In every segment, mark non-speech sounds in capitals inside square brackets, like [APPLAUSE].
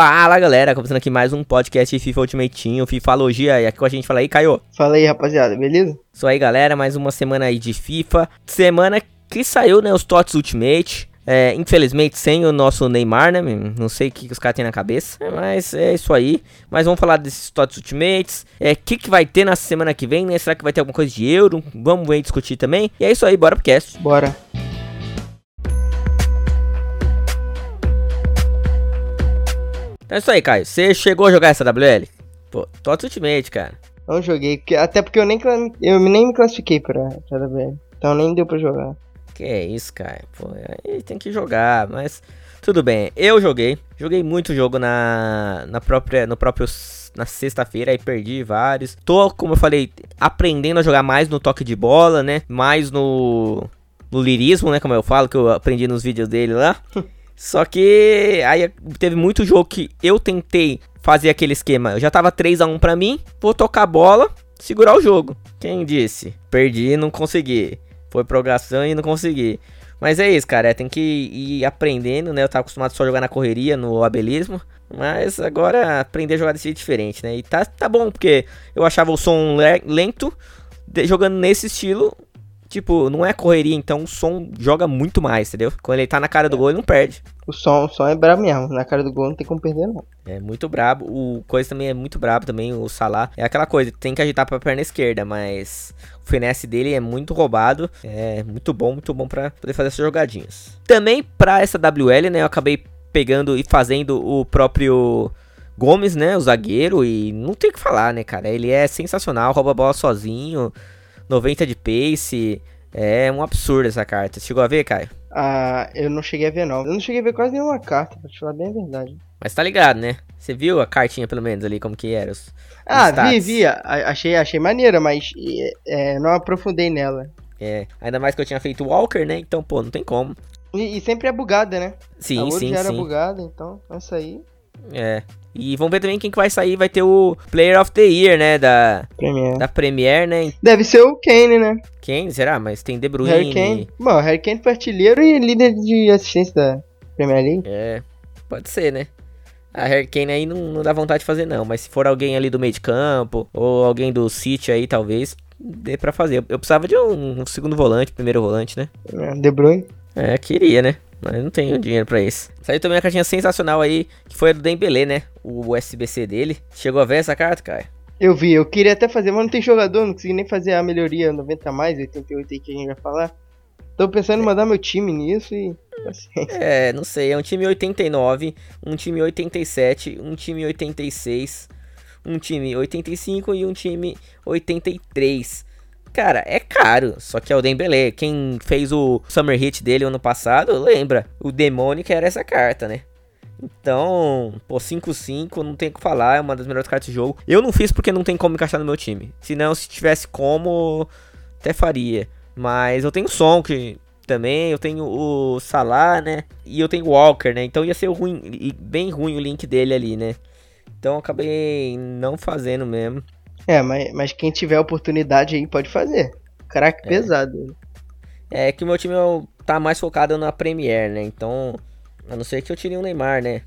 Fala galera, começando aqui mais um podcast FIFA Ultimate Team, Fifalogia, e aqui com a gente fala aí, Caio. Fala aí rapaziada, beleza? Isso aí galera, mais uma semana aí de FIFA, semana que saiu né, os TOTS Ultimate, é, infelizmente sem o nosso Neymar, né, não sei o que, que os caras têm na cabeça, mas é isso aí, mas vamos falar desses TOTS Ultimates, o é, que, que vai ter na semana que vem, né, será que vai ter alguma coisa de Euro, vamos ver discutir também, e é isso aí, bora pro cast. Bora. Então é isso aí, Caio. Você chegou a jogar essa WL? Pô, TOTS Ultimate, cara. Não joguei, até porque eu nem, eu nem me classifiquei pra, pra WL. Então nem deu pra jogar. Que é isso, cara. Pô, aí tem que jogar, mas tudo bem. Eu joguei, joguei muito jogo na na própria no próprio na sexta-feira aí perdi vários. Tô, como eu falei, aprendendo a jogar mais no toque de bola, né? Mais no no lirismo, né, como eu falo que eu aprendi nos vídeos dele lá. [LAUGHS] Só que aí teve muito jogo que eu tentei fazer aquele esquema. Eu já tava 3 a 1 para mim, vou tocar a bola, segurar o jogo. Quem disse? Perdi não consegui. Foi prorrogação e não consegui. Mas é isso, cara. É, tem que ir aprendendo, né? Eu tava acostumado só a jogar na correria, no abelismo. Mas agora aprender a jogar desse jeito diferente, né? E tá, tá bom, porque eu achava o som lento. De, jogando nesse estilo, Tipo, não é correria, então o som joga muito mais, entendeu? Quando ele tá na cara do gol, ele não perde. O som, o som é brabo mesmo. Na cara do gol não tem como perder, não. É muito brabo. O coisa também é muito brabo também, o Salah. É aquela coisa, tem que agitar pra perna esquerda, mas o finesse dele é muito roubado. É muito bom, muito bom pra poder fazer essas jogadinhas. Também pra essa WL, né, eu acabei pegando e fazendo o próprio... Gomes, né, o zagueiro, e não tem o que falar, né, cara? Ele é sensacional, rouba a bola sozinho, 90 de pace. É um absurdo essa carta. Chegou a ver, Caio? Ah, eu não cheguei a ver, não. Eu não cheguei a ver quase nenhuma carta, pra te falar bem a verdade. Mas tá ligado, né? Você viu a cartinha, pelo menos, ali, como que era? Os, ah, os vi, vi. Achei, achei maneira, mas é, não aprofundei nela. É, ainda mais que eu tinha feito Walker, né? Então, pô, não tem como. E, e sempre é bugada, né? Sim, a sim, já era bugada, então, essa aí. É. E vamos ver também quem que vai sair. Vai ter o Player of the Year, né? Da Premier. Da Premier, né? Deve ser o Kane, né? Kane, será? Mas tem De Bruyne. Harry Kane. Bom, Harry Kane foi artilheiro e líder de assistência da Premier League. É, pode ser, né? A Harry Kane aí não, não dá vontade de fazer, não. Mas se for alguém ali do meio de campo, ou alguém do City aí, talvez, dê pra fazer. Eu, eu precisava de um, um, segundo volante, primeiro volante, né? De Bruyne. É, queria, né? Mas não tenho dinheiro pra isso. Saiu também uma cartinha sensacional aí, que foi a do Dembele, né? O SBC dele. Chegou a ver essa carta, cara? Eu vi, eu queria até fazer, mas não tem jogador, não consegui nem fazer a melhoria 90 mais, 88 aí que a gente vai falar. Tô pensando em mandar meu time nisso e. É, não sei, é um time 89, um time 87, um time 86, um time 85 e um time 83. Cara, é caro, só que é o Dembele. Quem fez o Summer Hit dele ano passado, lembra. O demônio que era essa carta, né? Então, pô, 5-5, não tem o que falar, é uma das melhores cartas de jogo. Eu não fiz porque não tem como encaixar no meu time. Se não, se tivesse como, até faria. Mas eu tenho Son, que também, eu tenho o Salah, né? E eu tenho o Walker, né? Então ia ser ruim, bem ruim o link dele ali, né? Então acabei não fazendo mesmo. É, mas, mas quem tiver oportunidade aí pode fazer. Crack é. pesado. É que o meu time tá mais focado na Premier, né? Então, a não ser que eu tire um Neymar, né?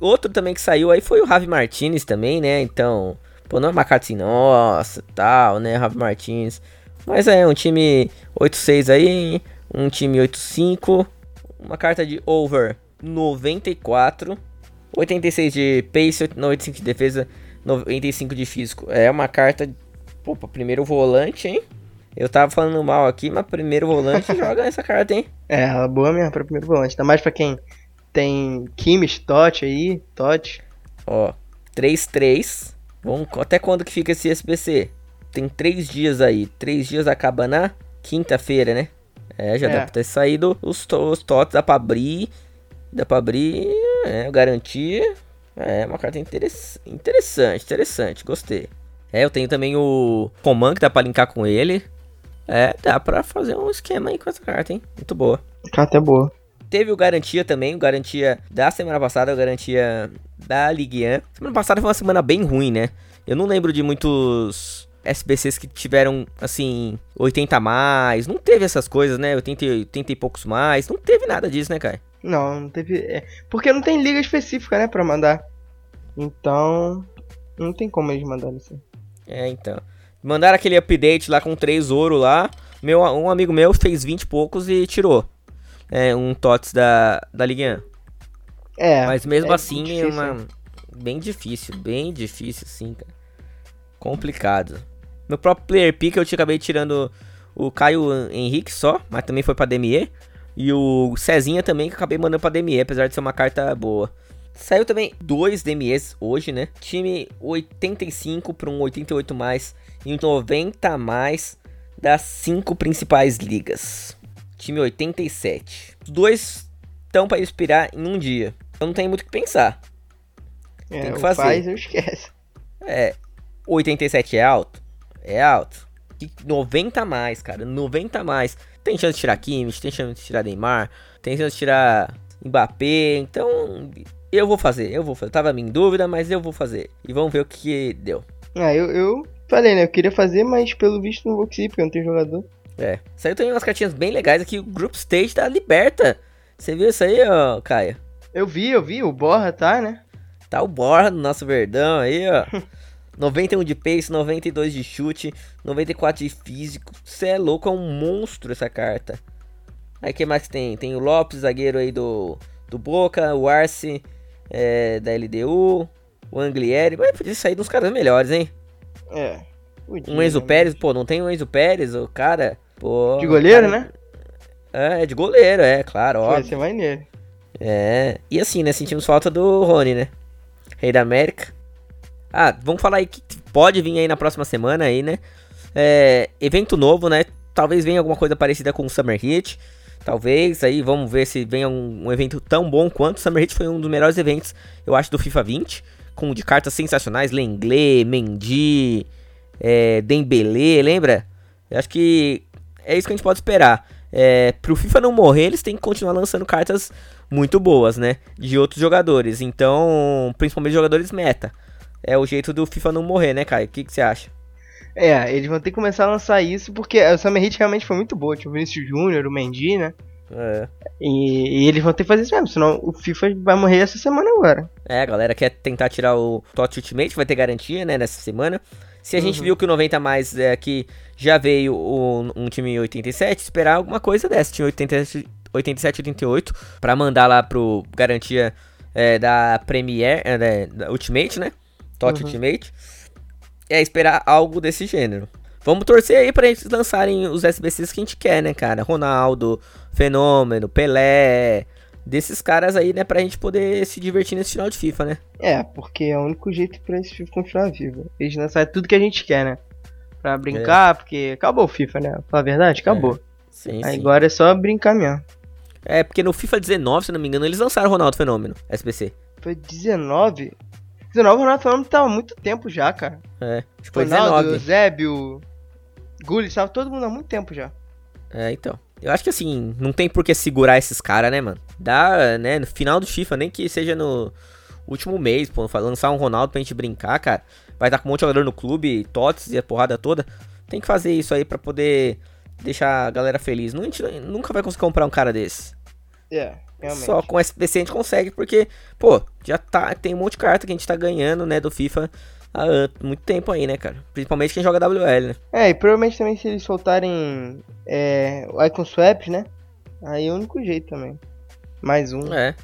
Outro também que saiu aí foi o Ravi Martinez também, né? Então, pô, não é uma carta assim, nossa, tal, né? Ravi Martinez. Mas é um time 8-6 aí, um time 8-5, uma carta de over 94, 86 de pace, 95 de defesa, 95 de físico. É uma carta. Pô, primeiro volante, hein? Eu tava falando mal aqui, mas primeiro volante [LAUGHS] joga essa carta, hein? É, ela é boa mesmo pra primeiro volante. Ainda mais pra quem tem Kimmich, Totti aí, Totti. Ó, 3-3. Vamos, até quando que fica esse SBC? Tem 3 dias aí. 3 dias acaba na quinta-feira, né? É, já é. deve ter saído os, os TOTS, dá pra abrir. Dá pra abrir, é, garantia. É, uma carta interessante, interessante, gostei. É, eu tenho também o Coman que dá pra linkar com ele. É, dá pra fazer um esquema aí com essa carta, hein? Muito boa. Carta é boa. Teve o Garantia também, o Garantia da semana passada, o Garantia da Ligue 1. Semana passada foi uma semana bem ruim, né? Eu não lembro de muitos SBCs que tiveram, assim, 80 a mais. Não teve essas coisas, né? 80, 80 e poucos mais. Não teve nada disso, né, cara? Não, não teve. É, porque não tem liga específica, né, pra mandar. Então, não tem como eles mandarem isso. É, então. Mandaram aquele update lá com três ouro lá. Meu, um amigo meu fez 20 e poucos e tirou. É, um TOTS da, da Liga 1. É. Mas mesmo é assim difícil, é uma. Bem difícil, bem difícil, sim, cara. Complicado. Meu próprio player pick eu acabei tirando o Caio Henrique só, mas também foi pra DME. E o Cezinha também, que eu acabei mandando pra DME, apesar de ser uma carta boa. Saiu também dois DMEs hoje, né? Time 85 para um 88 mais e um 90 mais das cinco principais ligas. Time 87. Os dois estão para inspirar em um dia. Eu não tenho muito o que pensar. É, tem que fazer. Faz, eu esqueço. É, 87 é alto? É alto. E 90 a mais, cara. 90 a mais. Tem chance de tirar Kimmich, tem chance de tirar Neymar, tem chance de tirar Mbappé. Então, eu vou fazer, eu vou fazer. Tava em dúvida, mas eu vou fazer. E vamos ver o que deu. Ah, eu, eu falei, né? Eu queria fazer, mas pelo visto não vou conseguir, porque eu não tenho jogador. É. Saiu também umas cartinhas bem legais aqui. O Group Stage da Liberta. Você viu isso aí, ó, Caia? Eu vi, eu vi, o Borra tá, né? Tá o Borra no nosso verdão aí, ó. [LAUGHS] 91 de pace, 92 de chute, 94 de físico. Você é louco, é um monstro essa carta. Aí que mais que tem? Tem o Lopes, zagueiro aí do, do Boca, o Arce é, da LDU, o Anglieri. Mas podia sair dos caras melhores, hein? É. podia, Um Enzo né? Pérez, pô, não tem o Enzo Pérez, o cara. Pô, De goleiro, cara- né? É, de goleiro, é, claro, Vai óbvio. ser maneiro. É. E assim, né? Sentimos falta do Rony, né? Rei da América. Ah, vamos falar aí que pode vir aí na próxima semana aí, né? É, evento novo, né? Talvez venha alguma coisa parecida com o Summer Hit. Talvez aí, vamos ver se venha um, um evento tão bom quanto o Summer Hit foi um dos melhores eventos, eu acho, do FIFA 20. Com de cartas sensacionais, Lenglet, Mendy, é, Dembele, lembra? Eu acho que é isso que a gente pode esperar. É, pro FIFA não morrer, eles têm que continuar lançando cartas muito boas, né? De outros jogadores. Então, principalmente jogadores meta. É o jeito do FIFA não morrer, né, Caio? O que, que você acha? É, eles vão ter que começar a lançar isso, porque o Summer Hit realmente foi muito boa. Tinha o Vinícius Júnior, o Mendy, né? É. E, e eles vão ter que fazer isso mesmo, senão o FIFA vai morrer essa semana agora. É, a galera quer tentar tirar o TOT Ultimate, vai ter garantia, né, nessa semana. Se a gente Uhum. viu que o 90 mais é que já veio o- um time 87, esperar alguma coisa dessa, time 87, 87 88, pra mandar lá pro garantia é, da Premier, é, da Ultimate, né? TOT Uhum. Ultimate. É esperar algo desse gênero. Vamos torcer aí pra eles lançarem os SBCs que a gente quer, né, cara? Ronaldo, Fenômeno, Pelé, desses caras aí, né, pra gente poder se divertir nesse final de FIFA, né? É, porque é o único jeito pra esse FIFA continuar vivo. Eles lançarem tudo que a gente quer, né? Pra brincar, porque acabou o FIFA, né? Pra falar a verdade, acabou. Sim, Aí sim. Agora é só brincar mesmo. É, porque no FIFA 19, se não me engano, eles lançaram o Ronaldo Fenômeno, SBC. Foi 19? 19 o Ronaldo Fenômeno tava há muito tempo já, cara. É, acho que Ronaldo, 19. Eusébio, Gullit, tava todo mundo há muito tempo já. É, então. Eu acho que assim, não tem por que segurar esses caras, né, mano? Dá, né, no final do FIFA, nem que seja no último mês, pô, lançar um Ronaldo pra gente brincar, cara. Vai estar com um monte de jogador no clube, TOTS e a porrada toda. Tem que fazer isso aí pra poder deixar a galera feliz. Não, a gente nunca vai conseguir comprar um cara desse. É, realmente. Só com SBC a gente consegue, porque, pô, já tá. Tem um monte de carta que a gente tá ganhando, né, do FIFA há muito tempo aí, né, cara? Principalmente quem joga WL, né? É, e provavelmente também se eles soltarem é, o Icon Swaps, né? Aí é o único jeito também. Mais um. É.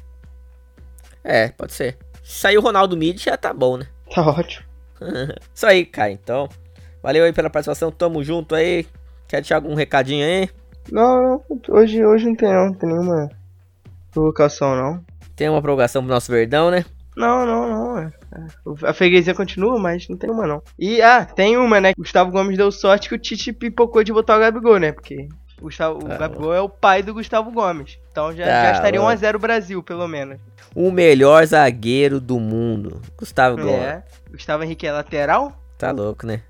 É, pode ser. Se sair o Ronaldo Mid já tá bom, né? Tá ótimo. [LAUGHS] Isso aí, cara. Então, valeu aí pela participação. Tamo junto aí. Quer deixar algum recadinho aí? Não, não, hoje, hoje não tem não, não tem nenhuma provocação não. Tem uma prorrogação pro nosso Verdão, né? Não, não, não. é. A freguesia continua, mas não tem uma não. E, ah, tem uma, né? Gustavo Gomes deu sorte que o Tite pipocou de botar o Gabigol, né? Porque o, Gustavo, o Tá Gabigol é o pai do Gustavo Gomes. Então já, Tá já estaria louco. 1x0 Brasil, pelo menos. O melhor zagueiro do mundo. Gustavo Gomes. É. Gustavo Henrique é lateral? Tá louco, né?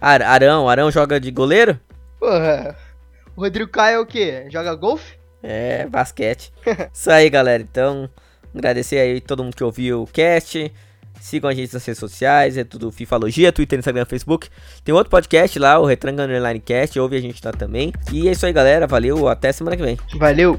Ar- Arão, Arão joga de goleiro? Porra. O Rodrigo Caio é o quê? Joga golfe? É, basquete. [LAUGHS] Isso aí, galera. Então, agradecer aí todo mundo que ouviu o cast. Sigam a gente nas redes sociais, é tudo Fifalogia, Twitter, Instagram, Facebook. Tem outro podcast lá, o Retranga Underline Cast, ouve a gente lá também. E é isso aí, galera. Valeu, até semana que vem. Valeu!